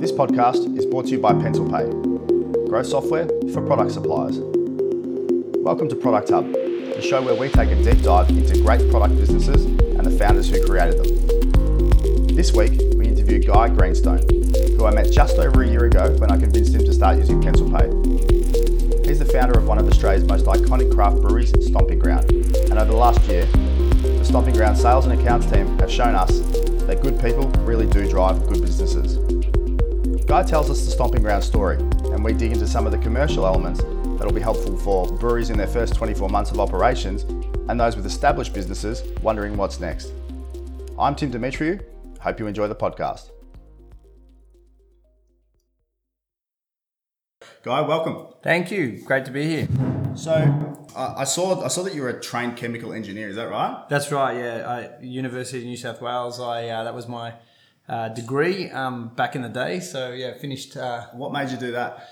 This podcast is brought to you by PencilPay, growth software for product suppliers. Welcome to Product Hub, the show where we take a deep dive into great product businesses and the founders who created them. This week, we interview Guy Greenstone, who I met just over a year ago when I convinced him to start using PencilPay. Founder of one of Australia's most iconic craft breweries, Stomping Ground, and over the last year, the Stomping Ground sales and accounts team have shown us that good people really do drive good businesses. Guy tells us the Stomping Ground story, and we dig into some of the commercial elements that will be helpful for breweries in their first 24 months of operations and those with established businesses wondering what's next. I'm Tim Demetriou. Hope you enjoy the podcast. Guy, welcome. Thank you. Great to be here. So, uh, I saw I saw that you're a trained chemical engineer. Is that right? That's right. Yeah, I, University of New South Wales. I uh, that was my uh, degree um, back in the day. So yeah, finished. Uh, What made you do that?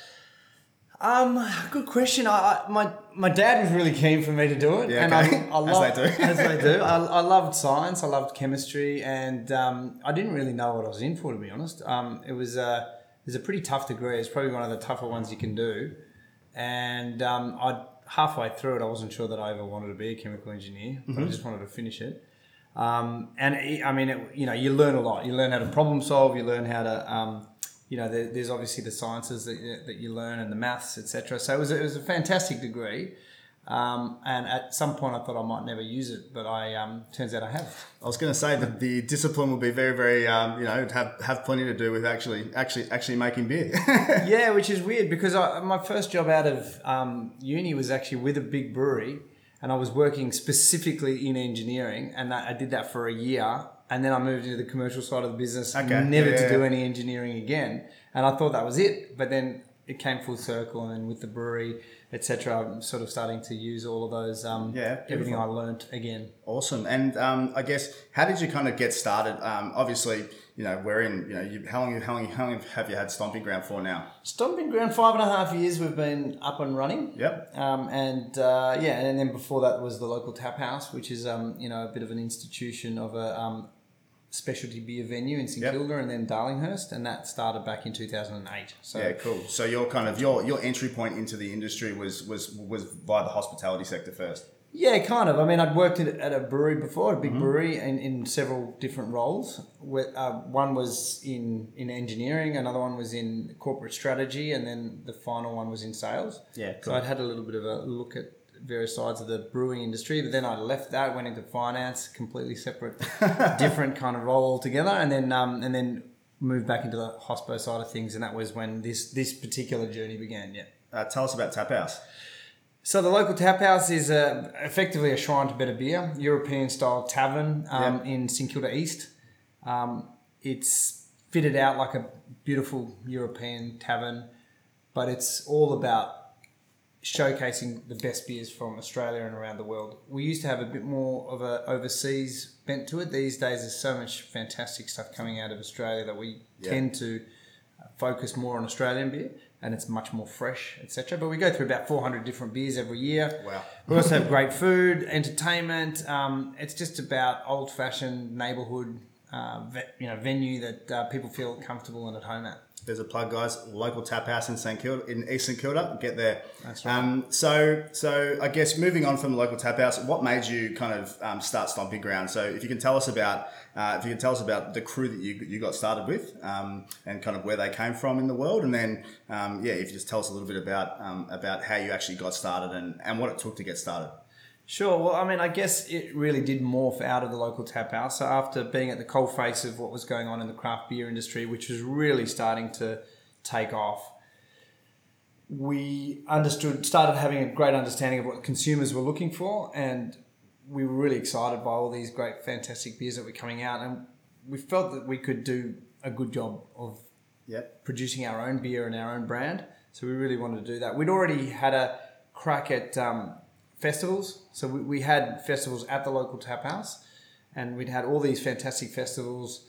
um, good question. I, I my my dad was really keen for me to do it, Yeah, and okay. I, I As loved, they do. as they do. I, I loved science. I loved chemistry, and um, I didn't really know what I was in for, to be honest. Um, it was uh, was a pretty tough degree. It's probably one of the tougher ones you can do, and um, I halfway through it, I wasn't sure that I ever wanted to be a chemical engineer, but I just wanted to finish it. Um, and it, I mean, it, you know, you learn a lot. You learn how to problem solve. You learn how to, um, you know, there, there's obviously the sciences that you, that you learn and the maths, etc. So it was, it was a fantastic degree. Um, and at some point, I thought I might never use it, but I um, turns out I have. I was going to say that the discipline will be very, very, um, you know, have have plenty to do with actually, actually, actually making beer. yeah, which is weird because I, my first job out of um, uni was actually with a big brewery, and I was working specifically in engineering, and that, I did that for a year, and then I moved into the commercial side of the business, Okay, never yeah, to do any engineering again, and I thought that was it, but then it came full circle, and then with the brewery, etc., I'm sort of starting to use all of those, um, Yeah, everything. I learnt again. awesome. And um, I guess, how did you kind of get started? Um, obviously, you know, we're in, you know, you, how long, how long, how long have you had Stomping Ground for now? Stomping Ground, five and a half years we've been up and running. Yep. Um, and uh, yeah, and then before that was the local tap house, which is um, you know a bit of an institution of a um, specialty beer venue in St Yep. Kilda and then Darlinghurst, and that started back in two thousand and eight. So Yeah, cool. So your kind of your your entry point into the industry was was was via the hospitality sector first. Yeah, kind of. I mean, I'd worked at, at a brewery before, a Mm-hmm. big brewery, in, in several different roles. Where, uh, one was in, in engineering, another one was in corporate strategy, and then the final one was in sales. Yeah, So I'd had a little bit of a look at various sides of the brewing industry, but then I left that, went into finance, completely separate, different kind of role altogether, and then um, and then moved back into the hospo side of things, and that was when this this particular journey began. Yeah. Uh, tell us about Tap House. So the local tap house is uh, effectively a shrine to better beer, European style tavern um, in St Kilda East. Um, it's fitted out like a beautiful European tavern, but it's all about showcasing the best beers from Australia and around the world. We used to have a bit more of a overseas bent to it. These days, there's so much fantastic stuff coming out of Australia that we Yeah. tend to focus more on Australian beer, and it's much more fresh, etc. But we go through about 400 different beers every year. Wow. We also have great food, entertainment. Um, it's just about old-fashioned neighbourhood, uh, ve- you know, venue that uh, people feel comfortable and at home at. There's a plug, guys. Local tap house in St Kilda, in East St Kilda. Get there. That's right. Um, so, so I guess moving on from the local tap house, what made you kind of um, start Stomping Ground? So, if you can tell us about, uh, if you can tell us about the crew that you, you got started with, um, and kind of where they came from in the world, and then um, yeah, if you just tell us a little bit about um, about how you actually got started and, and what it took to get started. Sure. Well, I mean, I guess it really did morph out of the local tap house. So after being at the coalface of what was going on in the craft beer industry, which was really starting to take off, we understood, started having a great understanding of what consumers were looking for, and we were really excited by all these great, fantastic beers that were coming out, and we felt that we could do a good job of Yep. producing our own beer and our own brand. So we really wanted to do that. We'd already had a crack at um, festivals. So we, we had festivals at the local tap house, and we'd had all these fantastic festivals.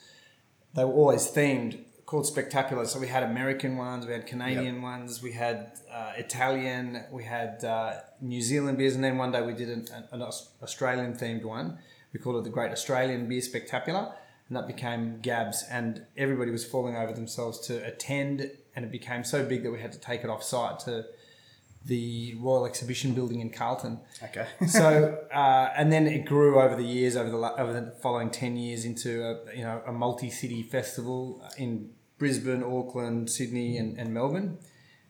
They were always themed called Spectacular. So we had American ones, we had Canadian ones, we had uh, Italian, we had uh, New Zealand beers, and then one day we did an, an Australian themed one. We called it the Great Australian Beer Spectacular, and that became GABS. And everybody was falling over themselves to attend, and it became so big that we had to take it off site to the Royal Exhibition Building in Carlton. Okay. so uh, and then it grew over the years, over the over the following ten years, into a you know a multi-city festival in Brisbane, Auckland, Sydney, and, and Melbourne.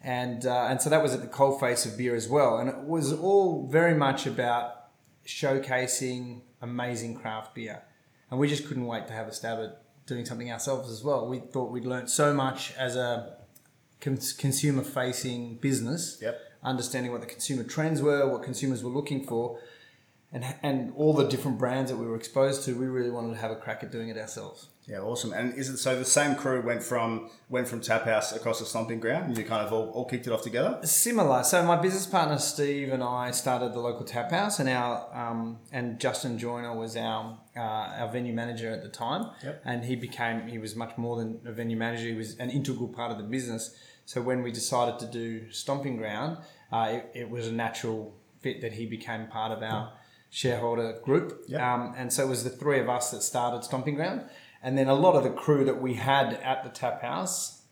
And, uh, and so that was at the coalface of beer as well. And it was all very much about showcasing amazing craft beer. And we just couldn't wait to have a stab at doing something ourselves as well. We thought we'd learned so much as a consumer facing business, yep. Understanding what the consumer trends were, what consumers were looking for, and, and all the different brands that we were exposed to. We really wanted to have a crack at doing it ourselves. Yeah, awesome. And is it so the same crew went from went from Tap House across the stomping ground and you kind of all, all kicked it off together? Similar. So my business partner Steve and I started the local Tap House and our um, and Justin Joyner was our uh, our venue manager at the time. Yep. And he became he was much more than a venue manager, he was an integral part of the business. So when we decided to do Stomping Ground, uh, it, it was a natural fit that he became part of our shareholder group. Yep. Um, and so it was the three of us that started Stomping Ground and then a lot of the crew that we had at the tap house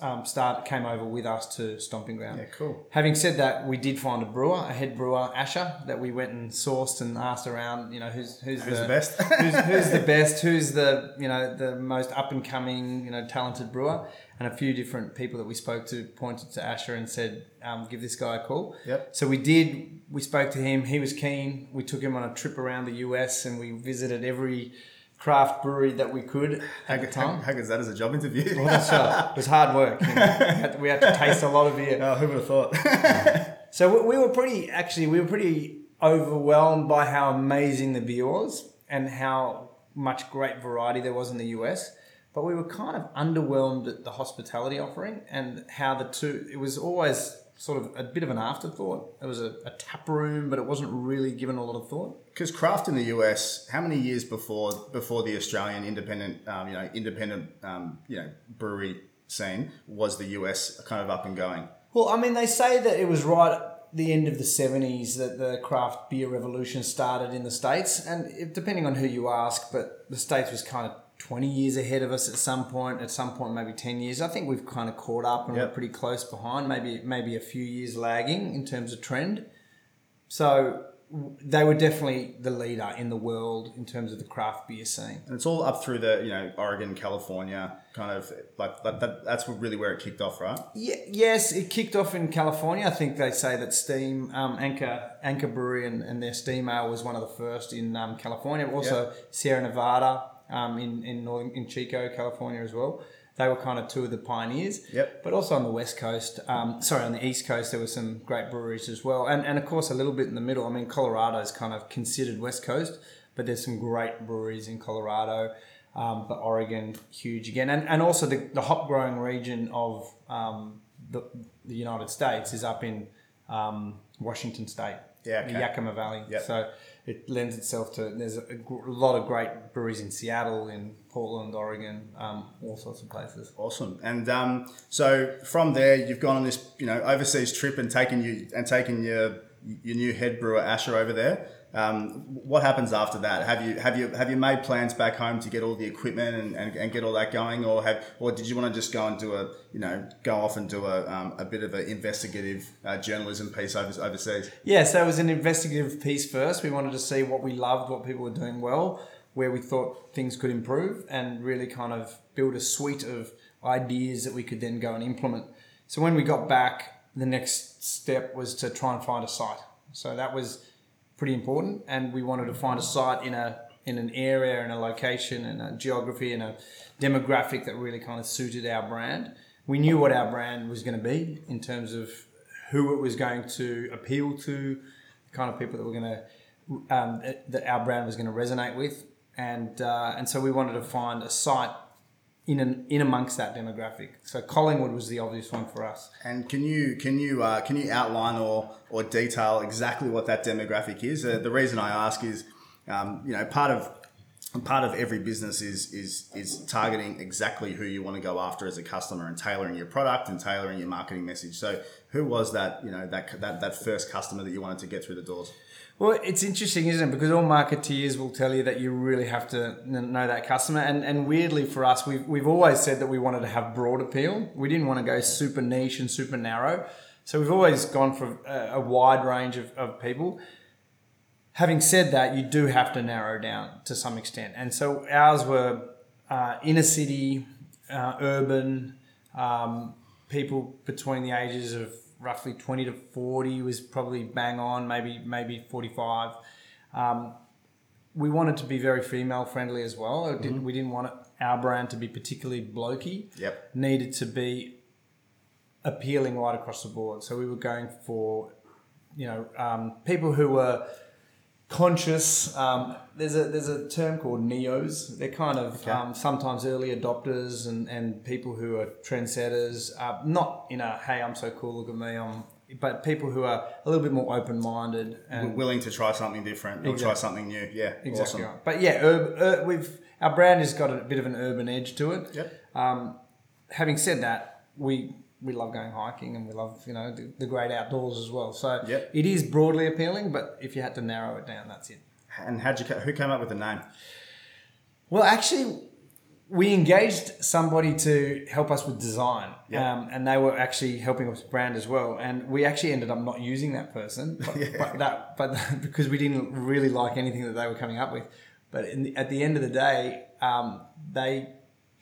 um, start came over with us to Stomping Ground. Yeah, cool. Having said that, we did find a brewer, a head brewer, Asher, that we went and sourced and asked around. You know, who's who's, who's the, the, best? who's, who's the best? Who's the you know the most up and coming you know talented brewer? And a few different people that we spoke to pointed to Asher and said, um, "Give this guy a call." Yep. So we did. We spoke to him. He was keen. We took him on a trip around the US and we visited every craft brewery that we could at the time. How, how is that as a job interview? Well, that's uh, it was hard work. You know. we, had to, we, had to, taste a lot of beer. Oh, who would have thought? so we, we were pretty, actually, we were pretty overwhelmed by how amazing the beer was and how much great variety there was in the US. But we were kind of underwhelmed at the hospitality offering and how the two, it was always sort of a bit of an afterthought. It was a, a tap room, but it wasn't really given a lot of thought. Because craft in the US, how many years before before the Australian independent, um, you know, independent, um, you know, brewery scene was the US kind of up and going? Well, I mean, they say that it was right the end of the 70s that the craft beer revolution started in the States. And it, depending on who you ask, but the States was kind of 20 years ahead of us at some point, at some point maybe 10 years. I think we've kind of caught up and yep. we're pretty close behind, maybe maybe a few years lagging in terms of trend. So they were definitely the leader in the world in terms of the craft beer scene. And it's all up through the, you know, Oregon, California, kind of like that, that that's really where it kicked off, right? Yeah, yes, it kicked off in California. I think they say that Steam, um, Anchor, Anchor Brewery and, and their Steam Ale was one of the first in um, California. Also, yep. Sierra Nevada, um, in in northern in Chico, California as well. They were kind of two of the pioneers. Yep. But also on the west coast, um, sorry, on the east coast, there were some great breweries as well, and and of course a little bit in the middle. I mean, Colorado is kind of considered west coast, but there's some great breweries in Colorado. Um, but Oregon, huge again, and and also the, the hop growing region of um, the, the United States is up in um, Washington State, yeah, okay. the Yakima Valley. Yep. So it lends itself to. There's a, a, lot of great breweries in Seattle, in Portland, Oregon, um, all sorts of places. Awesome. And um, so from there, you've gone on this you know overseas trip and taken you and taken your your new head brewer Asher over there. Um, what happens after that? Have you have you have you made plans back home to get all the equipment and, and, and get all that going, or have or did you want to just go and do a you know go off and do a, um, a bit of an investigative uh, journalism piece over, overseas? Yeah, so it was an investigative piece first. We wanted to see what we loved, what people were doing well, where we thought things could improve, and really kind of build a suite of ideas that we could then go and implement. So when we got back, the next step was to try and find a site. So that was pretty important, and we wanted to find a site in a in an area and a location and a geography and a demographic that really kind of suited our brand. We knew what our brand was going to be in terms of who it was going to appeal to, the kind of people that were going to um, that our brand was going to resonate with, and uh, and so we wanted to find a site in an, in amongst that demographic. So Collingwood was the obvious one for us. And can you can you uh, can you outline or or detail exactly what that demographic is? Uh, the reason I ask is, um, you know, part of part of every business is is is targeting exactly who you want to go after as a customer and tailoring your product and tailoring your marketing message. So, who was that? You know, that that, that first customer that you wanted to get through the doors. Well, it's interesting, isn't it? Because all marketeers will tell you that you really have to know that customer. And, and weirdly for us, we've, we've always said that we wanted to have broad appeal. We didn't want to go super niche and super narrow. So we've always gone for a, a wide range of, of people. Having said that, you do have to narrow down to some extent. And so ours were uh, inner city, uh, urban, um, people between the ages of roughly 20 to 40 was probably bang on, maybe maybe 45. Um, we wanted to be very female friendly as well. Mm-hmm. We didn't want our brand to be particularly blokey. Yep. Needed to be appealing right across the board. So we were going for, you know, um, people who were conscious. Um, there's a there's a term called neos. They're kind of okay. um, sometimes early adopters and, and people who are trendsetters. Uh, not in a hey I'm so cool look at me I'm but people who are a little bit more open minded and willing to try something different or exactly. try something new. Yeah, exactly. Awesome. Right. But yeah, ur- ur- we've our brand has got a bit of an urban edge to it. Yep. Um, having said that, we we love going hiking and we love you know the, the great outdoors as well. So yep. it is broadly appealing, but if you had to narrow it down, that's it. And how'd you who came up with the name? Well, actually, we engaged somebody to help us with design, yep. um, and they were actually helping us with brand as well. And we actually ended up not using that person, but, yeah. but that but because we didn't really like anything that they were coming up with. But the, at the end of the day, um, they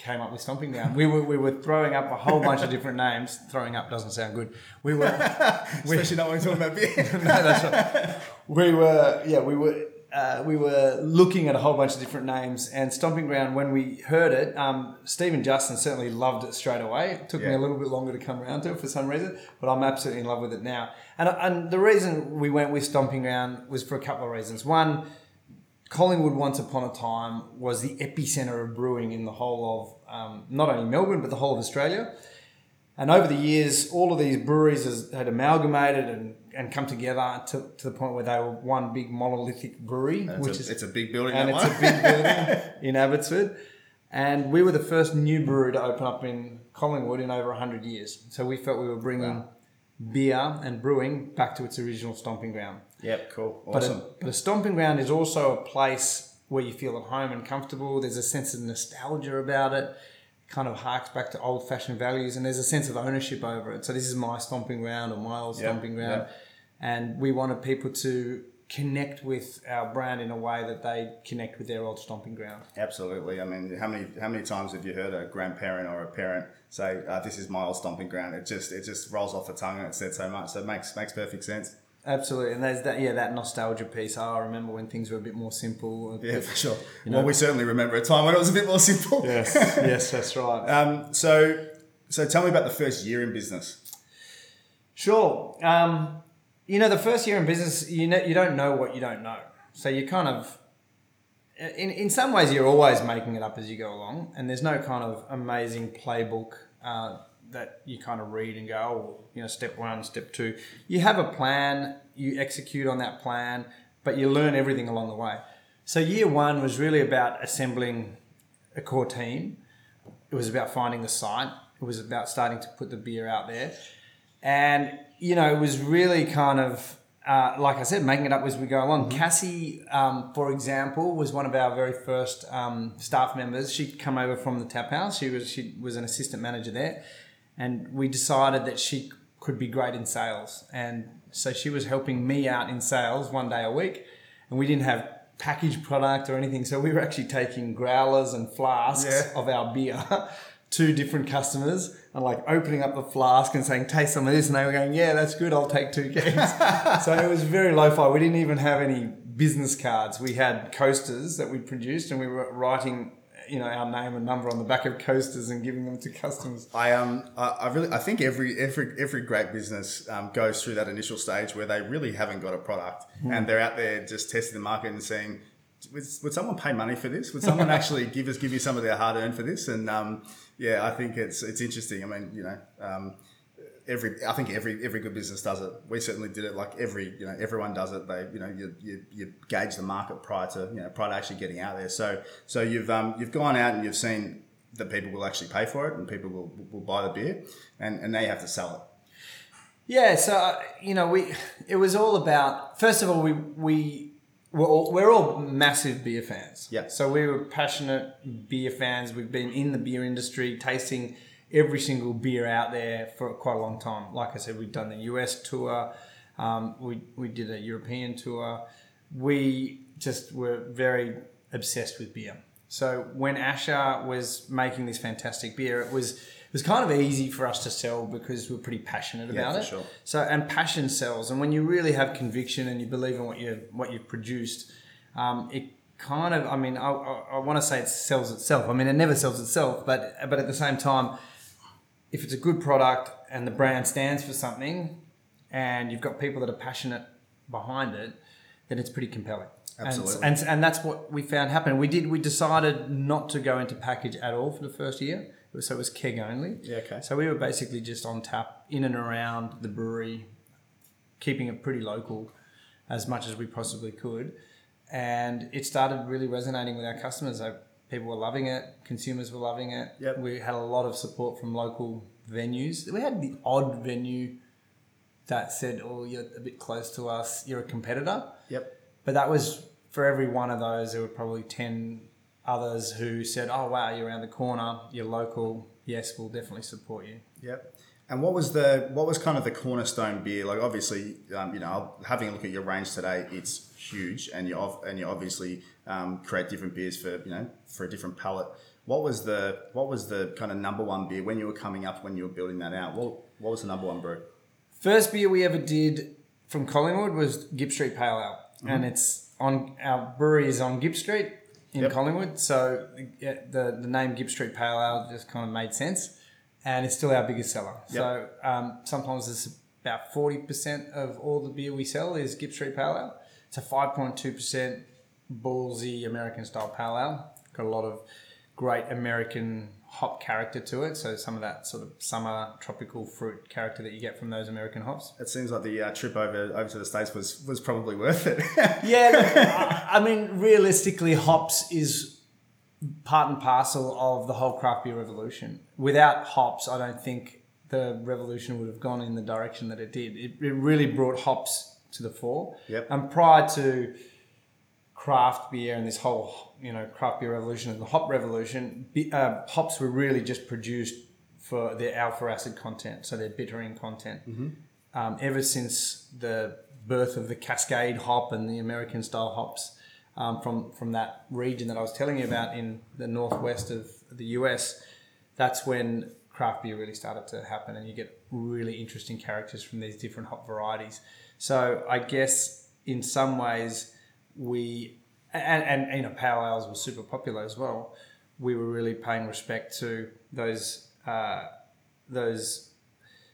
came up with Stomping Ground. We were we were throwing up a whole bunch of different names. Throwing up doesn't sound good. We were especially not when we're talking about beer. no, that's right. We were yeah we were. Uh, we were looking at a whole bunch of different names and Stomping Ground. When we heard it, um, Steve and Justin certainly loved it straight away. It took yeah. me a little bit longer to come around to it for some reason, but I'm absolutely in love with it now. And and the reason we went with Stomping Ground was for a couple of reasons. One, Collingwood once upon a time was the epicenter of brewing in the whole of um, not only Melbourne but the whole of Australia. And over the years, all of these breweries has, had amalgamated and, and come together to, to the point where they were one big monolithic brewery, and which a, is it's a big building, and it's one. a big building in Abbotsford. And we were the first new brewery to open up in Collingwood in over hundred years. So we felt we were bringing wow. beer and brewing back to its original stomping ground. Yep, cool. Awesome. But a, but a stomping ground is also a place where you feel at home and comfortable. There's a sense of nostalgia about it. Kind of harks back to old fashioned values, and there's a sense of ownership over it. So this is my stomping ground or my old yep, stomping ground, yep. and we wanted people to connect with our brand in a way that they connect with their old stomping ground. Absolutely. I mean, how many how many times have you heard a grandparent or a parent say, uh, "This is my old stomping ground"? It just it just rolls off the tongue and it said so much. So it makes makes perfect sense. Absolutely, and there's that yeah that nostalgia piece. Oh, I remember when things were a bit more simple. Yeah, for sure. You know, well, we certainly remember a time when it was a bit more simple. Yes, yes, that's right. Um, so, so tell me about the first year in business. Sure. Um, you know, the first year in business, you know, you don't know what you don't know. So you kind of, in in some ways, you're always making it up as you go along, and there's no kind of amazing playbook. Uh, that you kind of read and go, oh, you know, step one, step two. You have a plan, you execute on that plan, but you learn everything along the way. So year one was really about assembling a core team. It was about finding the site. It was about starting to put the beer out there. And, you know, it was really kind of, uh, like I said, making it up as we go along. Mm-hmm. Cassie, um, for example, was one of our very first um, staff members. She'd come over from the tap house. She was she was an assistant manager there, and we decided that she could be great in sales. And so she was helping me out in sales one day a week, and we didn't have packaged product or anything. So we were actually taking growlers and flasks yeah. of our beer to different customers and like opening up the flask and saying, taste some of this. And they were going, yeah, that's good. I'll take two cans. so it was very lo-fi. We didn't even have any business cards. We had coasters that we produced and we were writing you know our name and number on the back of coasters and giving them to customers. I um I, I really I think every every every great business um, goes through that initial stage where they really haven't got a product mm. and they're out there just testing the market and seeing would, would someone pay money for this? Would someone actually give us give you some of their hard earned for this? And um, yeah, I think it's it's interesting. I mean, you know. Um, every I think every every good business does it. We certainly did it. Like every you know everyone does it. They you know you, you, you gauge the market prior to you know prior to actually getting out there. So so you've um, you've gone out and you've seen that people will actually pay for it and people will, will buy the beer and, and now you have to sell it. Yeah, so uh, you know, we it was all about. First of all, we we we're all, we're all massive beer fans. Yeah. So we were passionate beer fans. We've been in the beer industry, tasting every single beer out there for quite a long time. Like I said, we've done the US tour. Um, we we did a European tour. We just were very obsessed with beer. So when Asher was making this fantastic beer, it was it was kind of easy for us to sell because we're pretty passionate Yeah, about for it. sure. So and passion sells, and when you really have conviction and you believe in what you what you've produced, um, it kind of I mean I, I, I want to say it sells itself. I mean it never sells itself, but but at the same time, if it's a good product and the brand stands for something, and you've got people that are passionate behind it, then it's pretty compelling. And- Absolutely. And, and, that's what we found happen. We did. We decided not to go into package at all for the first year. It was- So it was keg only. Yeah, okay. So we were basically just on tap in and around the brewery, keeping it pretty local as much as we possibly could. And it started really resonating with our customers. People were loving it, consumers were loving it. Yep. We had a lot of support from local venues. We had the odd venue that said, "Oh, you're a bit close to us. You're a competitor." Yep. But that was for every one of those, there were probably 10 others who said, Oh, wow, you're around the corner, you're local. Yes, we'll definitely support you. Yep. And what was the what was kind of the cornerstone beer? Like obviously, um, you know, having a look at your range today, it's huge, and you ov- and you obviously um, create different beers for you know for a different palate. What was the what was the kind of number one beer when you were coming up when you were building that out? What what was the number one brew? First beer we ever did from Collingwood was Gibb Street Pale Ale. And it's on our brewery is on Gibb Street in Yep. Collingwood. So the, the name Gibb Street Pale Ale just kind of made sense. And it's still our biggest seller. So um, sometimes it's about 40% of all the beer we sell is Gibb Street Pale Ale. It's a 5.2% ballsy American style pale ale. Got a lot of great American hop character to it. So some of that sort of summer tropical fruit character that you get from those American hops. It seems like the uh, trip over over to the states was was probably worth it. Yeah, look, I I mean, realistically, hops is part and parcel of the whole craft beer revolution. Without hops, I don't think the revolution would have gone in the direction that it did. It, it really brought hops to the fore. Yep. And prior to craft beer and this whole, you know, craft beer revolution and the hop revolution, uh, hops were really just produced for their alpha acid content, so their bittering content um, ever since the birth of the Cascade hop and the American style hops um, from from that region that I was telling you about in the northwest of the US, that's when craft beer really started to happen, and you get really interesting characters from these different hop varieties. So I guess in some ways we and, and you know pale ales were super popular as well. We were really paying respect to those uh, those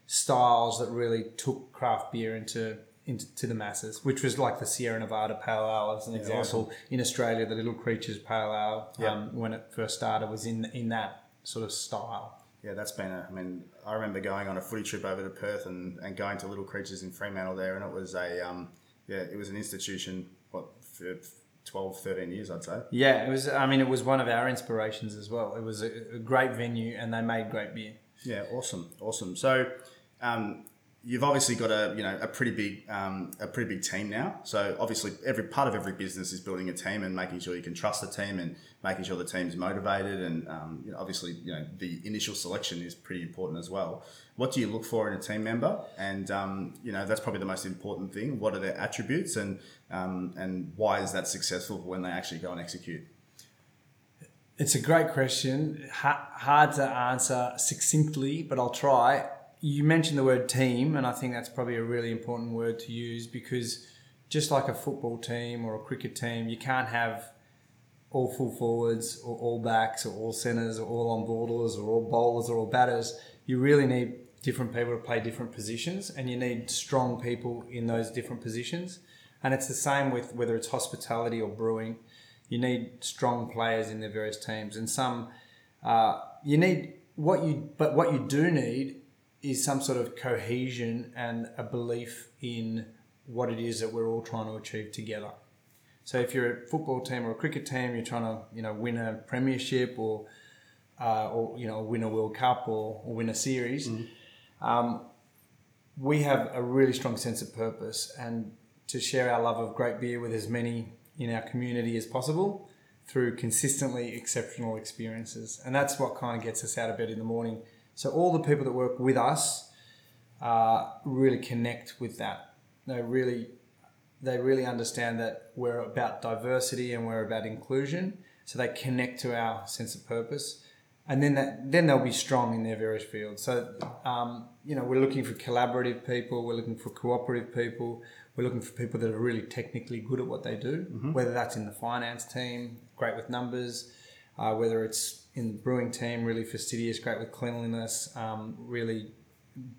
styles that really took craft beer into into to the masses, which was like the Sierra Nevada Pale Ale as an example. In Australia, the Little Creatures Pale Ale, Yeah. um, when it first started, was in in that sort of style. Yeah, that's been a. I mean, I remember going on a footy trip over to Perth and, and going to Little Creatures in Fremantle there, and it was a um, yeah, it was an institution. What for 12, 13 years, I'd say. Yeah, it was. I mean, it was one of our inspirations as well. It was a, a great venue, and they made great beer. Yeah, awesome, awesome. So, um, you've obviously got a you know a pretty big um, a pretty big team now. So obviously, every part of every business is building a team and making sure you can trust the team and making sure the team's motivated. And um, you know, obviously, you know the initial selection is pretty important as well. What do you look for in a team member? And um, you know that's probably the most important thing. What are their attributes and um, and why is that successful when they actually go and execute? It's a great question. Ha- hard to answer succinctly, but I'll try. You mentioned the word team, and I think that's probably a really important word to use because just like a football team or a cricket team, you can't have all full forwards or all backs or all centres or all on boarders or all bowlers or all batters. You really need different people to play different positions, and you need strong people in those different positions. And it's the same with whether it's hospitality or brewing. You need strong players in their various teams, and some uh, you need what you but what you do need is some sort of cohesion and a belief in what it is that we're all trying to achieve together. So if you're a football team or a cricket team, you're trying to you know win a premiership or uh, or you know win a World Cup or, or win a series. Um, we have a really strong sense of purpose and to share our love of great beer with as many in our community as possible through consistently exceptional experiences. And that's what kind of gets us out of bed in the morning. So all the people that work with us uh, really connect with that. They really, they really understand that we're about diversity and we're about inclusion. So they connect to our sense of purpose and then that, then they'll be strong in their various fields. So, um, you know, we're looking for collaborative people, we're looking for cooperative people, we're looking for people that are really technically good at what they do, Mm-hmm. whether that's in the finance team, great with numbers, uh, whether it's in the brewing team, really fastidious, great with cleanliness, um, really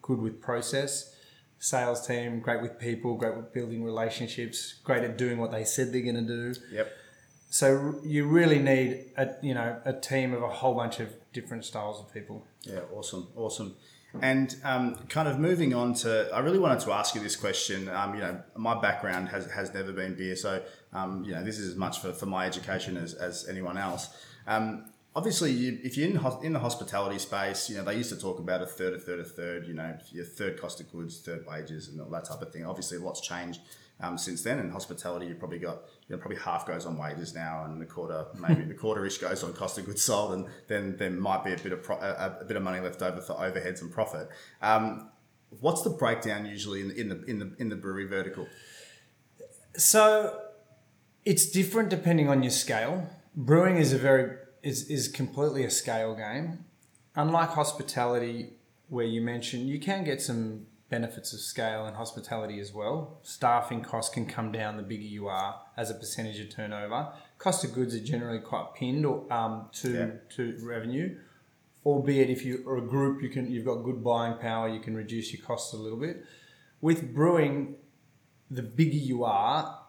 good with process. Sales team, great with people, great with building relationships, great at doing what they said they're going to do. Yep. So you really need a you know a team of a whole bunch of different styles of people. Yeah, awesome, awesome. And um, kind of moving on to, I really wanted to ask you this question. Um, you know, my background has, has never been beer, so um, you know this is as much for, for my education as, as anyone else. Um, obviously, you, if you're in, in the hospitality space, you know they used to talk about a third, a third, a third. You know, your third cost of goods, third wages, and all that type of thing. Obviously, a lot's changed um, since then. In hospitality, you probably got you know probably half goes on wages now, and the quarter maybe the quarter-ish goes on cost of goods sold, and then there might be a bit of pro- a, a bit of money left over for overheads and profit. Um, what's the breakdown usually in in the in the, in the brewery vertical? So it's different depending on your scale. Brewing is a very is is completely a scale game. Unlike hospitality, where you mentioned you can get some benefits of scale in hospitality as well. Staffing costs can come down the bigger you are as a percentage of turnover. Cost of goods are generally quite pinned or, um, to Yeah. to revenue. Albeit if you are a group, you can you've got good buying power. You can reduce your costs a little bit. With brewing, the bigger you are,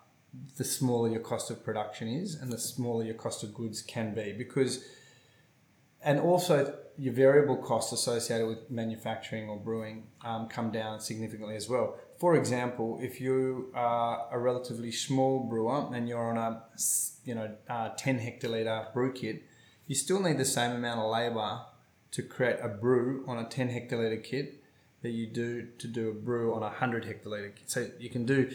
the smaller your cost of production is, and the smaller your cost of goods can be. Because, and also your variable costs associated with manufacturing or brewing um, come down significantly as well. For example, if you are a relatively small brewer and you're on a you know uh, 10 hectoliter brew kit, you still need the same amount of labour to create a brew on a 10 hectoliter kit that you do to do a brew on a 100 hectoliter kit. So you can do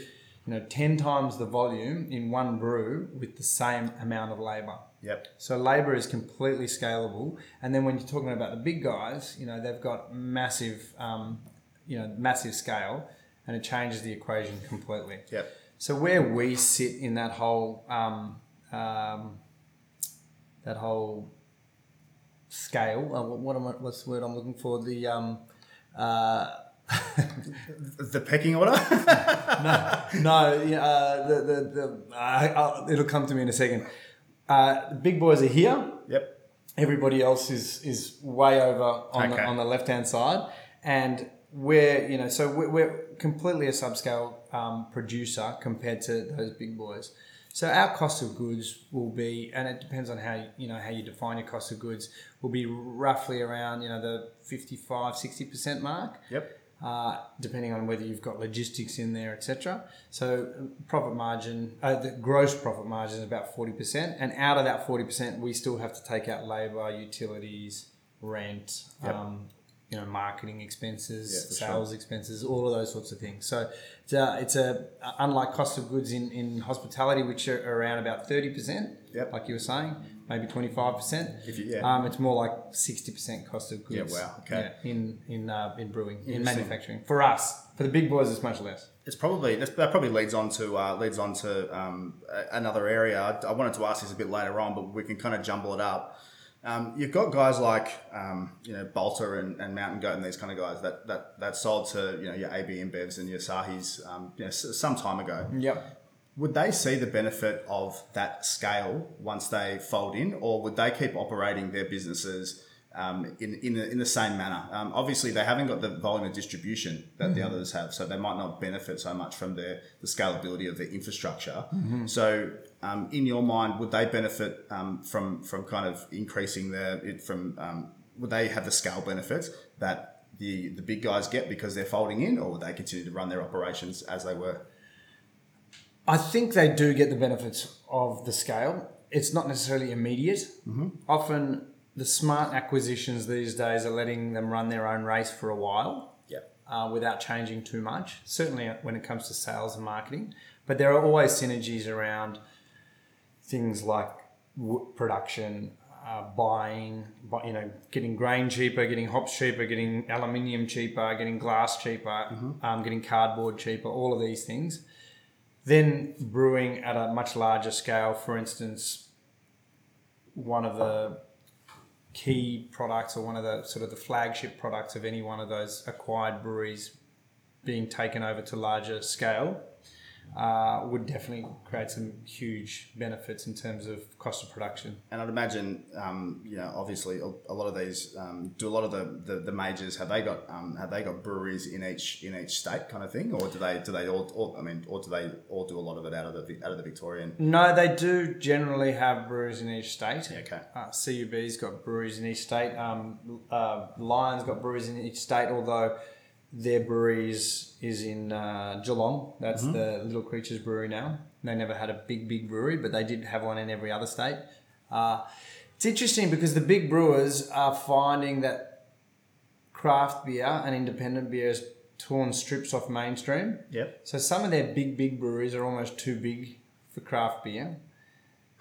you know 10 times the volume in one brew with the same amount of labor. Yep. So labor is completely scalable, and then when you're talking about the big guys, you know they've got massive, um, you know, massive scale, and it changes the equation completely. Yep. So where we sit in that whole, um, um, that whole scale, uh, what, what am I, what's the word I'm looking for? The um, uh, The pecking order. no, yeah, uh, the the, the uh, it'll come to me in a second. Uh, the big boys are here. yep. Everybody else is is way over on Okay. the on the left hand side, and we're you know so we're, we're completely a subscale um, producer compared to those big boys. So our cost of goods will be, and it depends on how you, you know how you define your cost of goods, will be roughly around you know the 55 60 percent mark Yep. Uh, depending on whether you've got logistics in there, etc. So profit margin, uh, the gross profit margin is about forty percent, and out of that forty percent, we still have to take out labour, utilities, rent, Yep. um, you know, marketing expenses, Yeah, sales expenses, all of those sorts of things. So it's a, it's a unlike cost of goods in, in hospitality, which are around about thirty percent, Yep. like you were saying, maybe twenty five percent. If you, yeah. Um, it's more like sixty percent cost of goods. Yeah, wow, okay. yeah, in in uh, in brewing, in manufacturing. For us, for the big boys, it's much less. It's probably that probably leads on to uh, leads on to um, another area. I, I wanted to ask this a bit later on, but we can kind of jumble it up. Um, you've got guys like um, you know Balter and, and Mountain Goat and these kind of guys that that, that sold to you know your AB InBevs and your Asahis um, you know, s- some time ago. Yep. Would they see the benefit of that scale once they fold in, or would they keep operating their businesses um, in, in, the, in the same manner? Um, obviously, they haven't got the volume of distribution that the others have, so they might not benefit so much from the, the scalability of the infrastructure. So, um, in your mind, would they benefit um, from from kind of increasing their it from? Um, would they have the scale benefits that the the big guys get because they're folding in, or would they continue to run their operations as they were? I think they do get the benefits of the scale. It's not necessarily immediate. Mm-hmm. Often, the smart acquisitions these days are letting them run their own race for a while Yeah. uh, without changing too much. Certainly, when it comes to sales and marketing, but there are always synergies around things like production, uh, buying, bu- you know, getting grain cheaper, getting hops cheaper, getting aluminium cheaper, getting glass cheaper, um, getting cardboard cheaper. All of these things. Then brewing at a much larger scale, for instance, one of the key products or one of the sort of the flagship products of any one of those acquired breweries being taken over to larger scale uh, would definitely create some huge benefits in terms of cost of production. And I'd imagine, um, you know, obviously a, lot of these um, do a lot of the, the, the majors have they got um, have they got breweries in each in each state kind of thing, or do they do they all, all I mean, or do they all do a lot of it out of the out of the Victorian? No, they do generally have breweries in each state. Okay. Uh, CUB's got breweries in each state. Um, uh, Lions got breweries in each state, although their breweries is in uh, Geelong. That's the Little Creatures Brewery now. They never had a big, big brewery, but they did have one in every other state. Uh, it's interesting because the big brewers are finding that craft beer and independent beer has torn strips off mainstream. Yep. So some of their big, big breweries are almost too big for craft beer.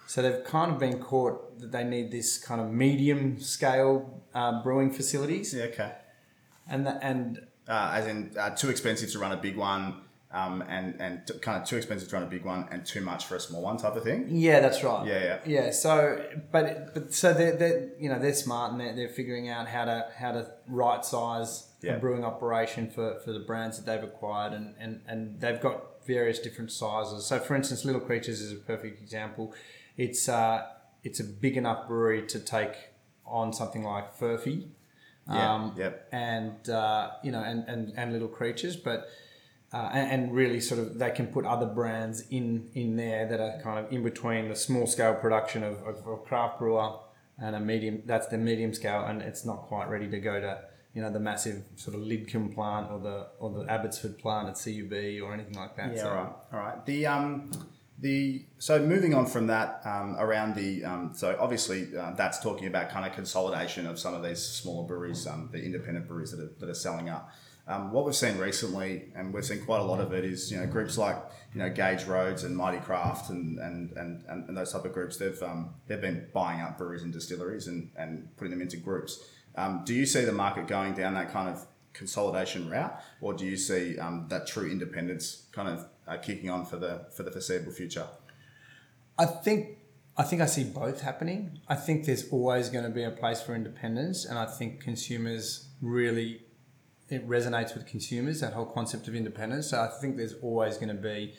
So they've kind of been caught that they need this kind of medium scale uh, brewing facilities, Yeah. Okay. and the, and Uh, as in uh, too expensive to run a big one, um, and and t- kind of too expensive to run a big one, and too much for a small one type of thing. yeah, that's right. Yeah, yeah. yeah. So, but but so they're, they're you know they're smart and they're, they're figuring out how to how to right size Yeah. a brewing operation for, for the brands that they've acquired, and, and and they've got various different sizes. So, for instance, Little Creatures is a perfect example. It's uh it's a big enough brewery to take on something like Furphy. Yeah. Um, yep. and uh, you know and, and, and little creatures but uh, and, and really sort of they can put other brands in in there that are kind of in between the small scale production of, of a craft brewer and a medium that's the medium scale and it's not quite ready to go to you know the massive sort of Lidcombe plant or the or the Abbotsford plant at CUB or anything like that Yeah, so all right, all right. The um, the so moving on from that um, around the um, so obviously uh, that's talking about kind of consolidation of some of these smaller breweries, um, the independent breweries that are, that are selling up. Um, what we've seen recently, and we've seen quite a lot of it, is you know groups like you know Gage Roads and Mighty Craft and and, and, and, those type of groups. They've um, they've been buying up breweries and distilleries and, and putting them into groups. Um, do you see the market going down that kind of consolidation route, or do you see that true independence kind of uh, kicking on for the for the foreseeable future? I think I think I see both happening. I think there's always going to be a place for independence, and I think consumers really it resonates with consumers that whole concept of independence. So I think there's always going to be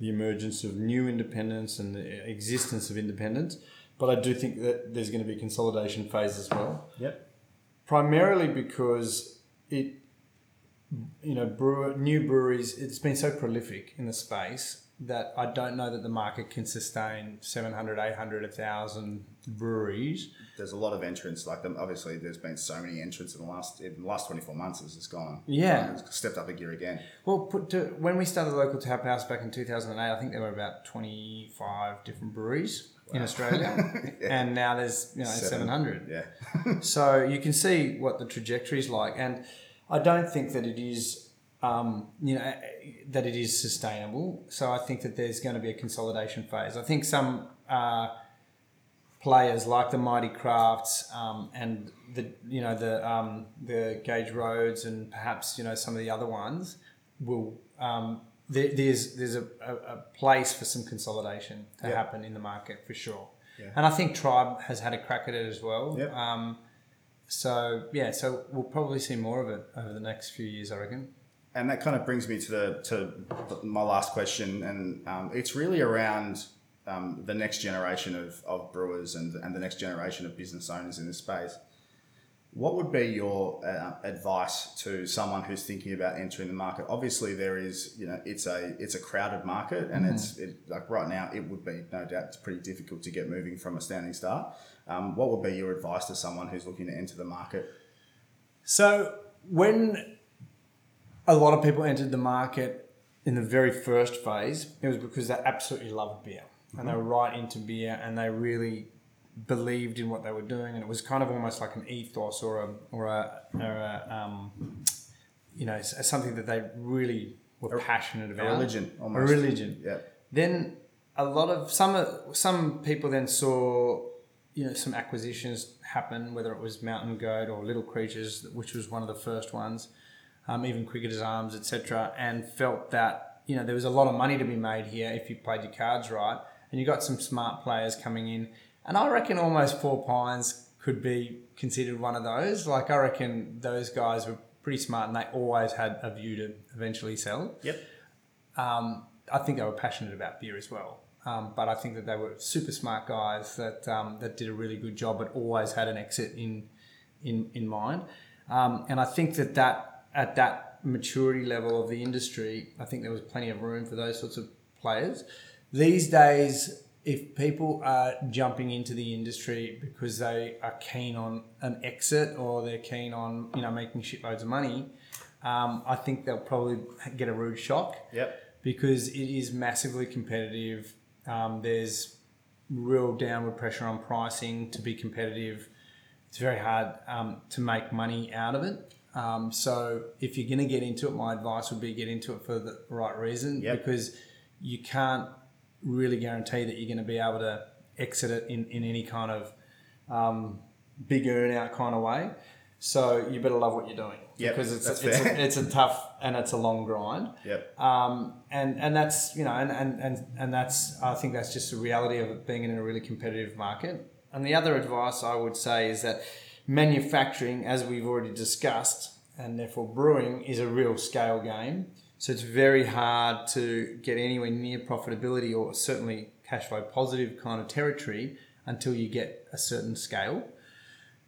the emergence of new independence and the existence of independence. But I do think that there's going to be a consolidation phase as well Yep. primarily because it you know brewer, new breweries it's been so prolific in the space that I don't know that the market can sustain 700 800 1000 breweries There's a lot of entrants. Like them, obviously, there's been so many entrants in the last in the last 24 months. It's gone. Yeah. It's stepped up a gear again. well put to, when we started the local tap house back in 2008 I think there were about 25 different breweries in Australia and now there's you know Seven. 700 Yeah. So you can see what the trajectory is like, and I don't think that it is, um, you know, that it is sustainable. So I think that there's going to be a consolidation phase. I think some uh, players like the Mighty Crafts um, and the you know the um, the Gage Roads and perhaps you know some of the other ones will. Um, there, there's there's a, a, a place for some consolidation to Yeah. happen in the market for sure, Yeah. and I think Tribe has had a crack at it as well. Yep. Um, so yeah, so we'll probably see more of it over the next few years, I reckon. And that kind of brings me to the to my last question, and um, it's really around um, the next generation of, of brewers and and the next generation of business owners in this space. What would be your uh, advice to someone who's thinking about entering the market? Obviously, there is you know it's a it's a crowded market, and it's it, like right now it would be no doubt it's pretty difficult to get moving from a standing start. Um, what would be your advice to someone who's looking to enter the market? So when a lot of people entered the market in the very first phase, it was because they absolutely loved beer and they were right into beer and they really believed in what they were doing and it was kind of almost like an ethos or a or a, or a um, you know something that they really were passionate about. A religion, a religion Yeah. then a lot of some some people then saw you know some acquisitions happen whether it was mountain goat or little creatures which was one of the first ones um, even cricketers arms etc and felt that you know there was a lot of money to be made here if you played your cards right and you got some smart players coming in and i reckon almost four pines could be considered one of those like i reckon those guys were pretty smart and they always had a view to eventually sell Yep. um, I think they were passionate about beer as well. Um, but I think that they were super smart guys that um, that did a really good job, but always had an exit in in in mind. Um, and I think that that at that maturity level of the industry, I think there was plenty of room for those sorts of players. These days, if people are jumping into the industry because they are keen on an exit or they're keen on you know making shitloads of money, um, I think they'll probably get a rude shock Yep. because it is massively competitive. Um, there's real downward pressure on pricing to be competitive. It's very hard um, to make money out of it. Um, so if you're going to get into it, my advice would be get into it for the right reason Yep. because you can't really guarantee that you're going to be able to exit it in, in any kind of um, big earn out kind of way. So you better love what you're doing Yep, because it's that's it's a, it's a tough and it's a long grind. Yep. Um, and and that's you know and, and, and, and that's I think that's just the reality of it being in a really competitive market. And the other advice I would say is that manufacturing, as we've already discussed, and therefore brewing is a real scale game. So it's very hard to get anywhere near profitability or certainly cash flow positive kind of territory until you get a certain scale.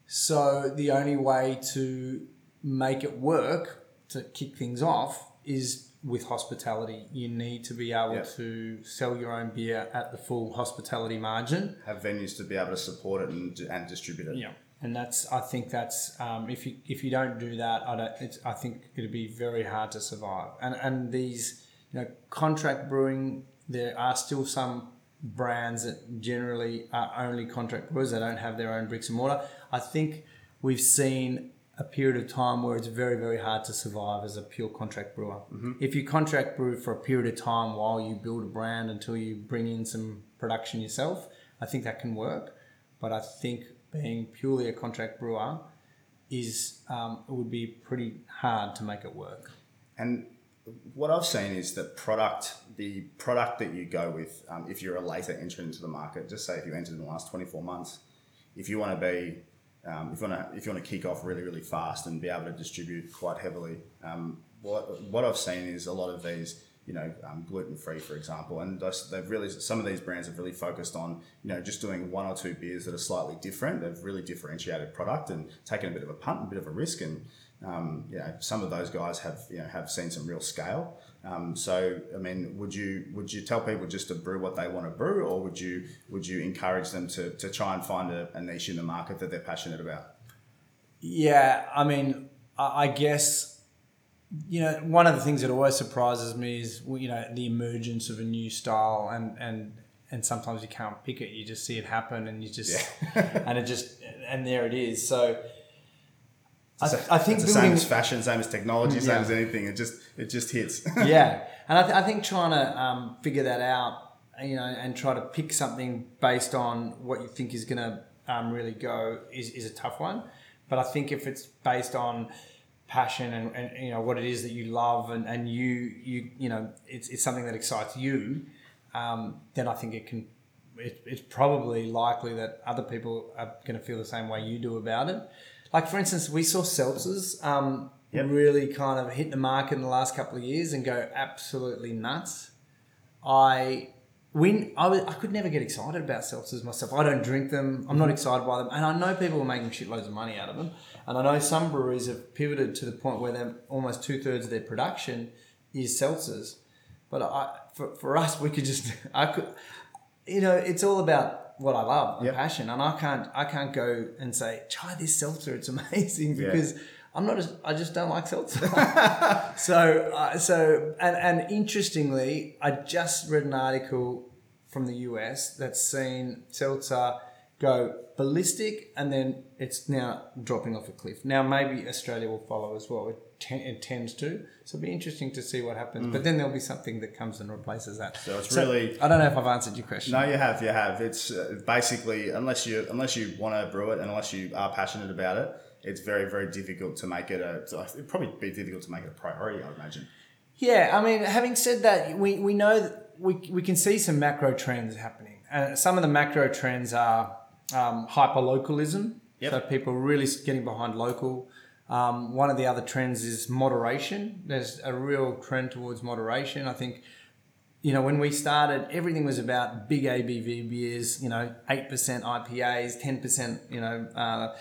So the only way to make it work to kick things off is with hospitality. You need to be able Yep. to sell your own beer at the full hospitality margin. Have venues to be able to support it and, and distribute it. Yeah, and that's I think that's um, if you if you don't do that, I don't. It's, I think it'd be very hard to survive. And and these you know contract brewing, there are still some brands that generally are only contract brewers. They don't have their own bricks and mortar. I think we've seen a period of time where it's very very hard to survive as a pure contract brewer. If you contract brew for a period of time while you build a brand until you bring in some production yourself, I think that can work. But I think being purely a contract brewer is um, it would be pretty hard to make it work. And what I've seen is that product, the product that you go with, um, if you're a later entrant into the market, just say if you entered in the last 24 months, if you want to be, um, if you want to, if you want to kick off really, really fast and be able to distribute quite heavily, um, what what I've seen is a lot of these, you know, um, gluten free, for example, and they've really some of these brands have really focused on, you know, just doing one or two beers that are slightly different. They've really differentiated product and taken a bit of a punt, a bit of a risk, and um, you know, some of those guys have you know have seen some real scale. Um, so, I mean, would you would you tell people just to brew what they want to brew, or would you would you encourage them to, to try and find a, a niche in the market that they're passionate about? Yeah, I mean, I I guess you know one of the things that always surprises me is you know the emergence of a new style, and and and sometimes you can't pick it. You just see it happen, and you just and it just and there it is. So. I, think it's the same as fashion, same as technology, same Yeah. as anything. It just it just hits. yeah, and I, th- I think trying to um, figure that out, you know, and try to pick something based on what you think is going to um, really go is, is a tough one. But I think if it's based on passion and, and you know what it is that you love and, and you you you know it's, it's something that excites you, um, then I think it can. It, it's probably likely that other people are going to feel the same way you do about it. Like for instance, we saw seltzers um, Yep. really kind of hit the market in the last couple of years and go absolutely nuts. I when I, was, I could never get excited about seltzers myself. I don't drink them. I'm not excited by them, and I know people are making shitloads of money out of them. And I know some breweries have pivoted to the point where they're almost two thirds of their production is seltzers. But I, for, for us, we could just I could, you know, it's all about what I love and Yep. passion, and I can't I can't go and say try this seltzer. It's amazing Yeah. because I'm not. As, I just don't like seltzer. so, uh, so, and and interestingly, I just read an article from the US that's seen seltzer go ballistic, and then it's now dropping off a cliff. Now, maybe Australia will follow as well. It, ten, it tends to. So it'll be interesting to see what happens. But then there'll be something that comes and replaces that. So it's really- I don't know if I've answered your question. No, you have, you have. It's uh, basically unless you unless you want to brew it and unless you are passionate about it, it's very very difficult to make it a. It'd probably be difficult to make it a priority. I would imagine. Yeah, I mean, having said that, we, we know that we, we can see some macro trends happening. Uh, some of the macro trends are um, hyperlocalism. Yep. So people really getting behind local. Um, one of the other trends is moderation. There's a real trend towards moderation. I think, you know, when we started, everything was about big ABV beers, you know, 8% IPAs, 10%, you know, uh,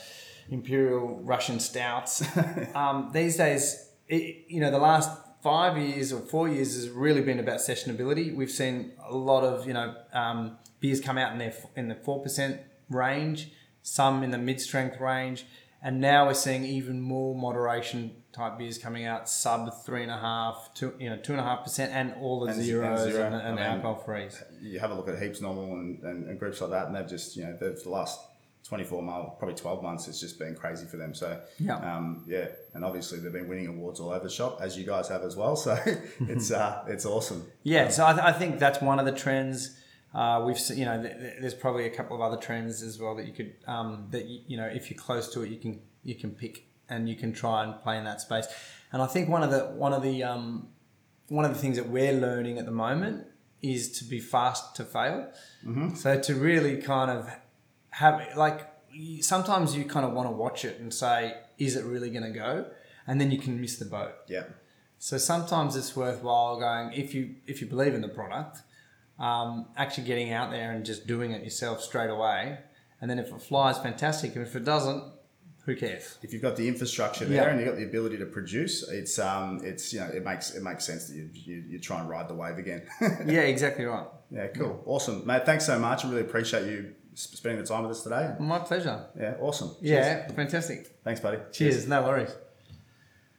Imperial Russian stouts. um, these days, it, you know, the last five years or four years has really been about sessionability. We've seen a lot of, you know, um, beers come out in their in the 4% range, some in the mid-strength range, and now we're seeing even more moderation type beers coming out, sub three and a half, two, you know, two and a half percent, and all the And- and zeros and, zero. and, I mean, alcohol frees. You have a look at heaps normal and, and, and groups like that, and they've just you know they've the last. 24 months, probably 12 months, it's just been crazy for them. So, Yeah. um, yeah, and obviously they've been winning awards all over the shop, as you guys have as well. So, it's uh, it's awesome. Yeah, so I, th- I think that's one of the trends. Uh, we've seen, you know, th- th- there's probably a couple of other trends as well that you could, um, that you, you know, if you're close to it, you can you can pick and you can try and play in that space. And I think one of the one of the um, one of the things that we're learning at the moment is to be fast to fail. Mm-hmm. So to really kind of have like sometimes you kind of want to watch it and say, is it really going to go? And then you can miss the boat. Yeah. So sometimes it's worthwhile going if you if you believe in the product, um, actually getting out there and just doing it yourself straight away. And then if it flies, fantastic. And if it doesn't, who cares? if you've got the infrastructure there Yeah. and you've got the ability to produce, it's um, it's you know, it makes it makes sense that you you, you try and ride the wave again. Yeah, exactly right. yeah, cool, awesome, mate. Thanks so much. I really appreciate you spending the time with us today. My pleasure. Yeah, awesome. Cheers. Yeah, fantastic. Thanks, buddy. Cheers. No worries.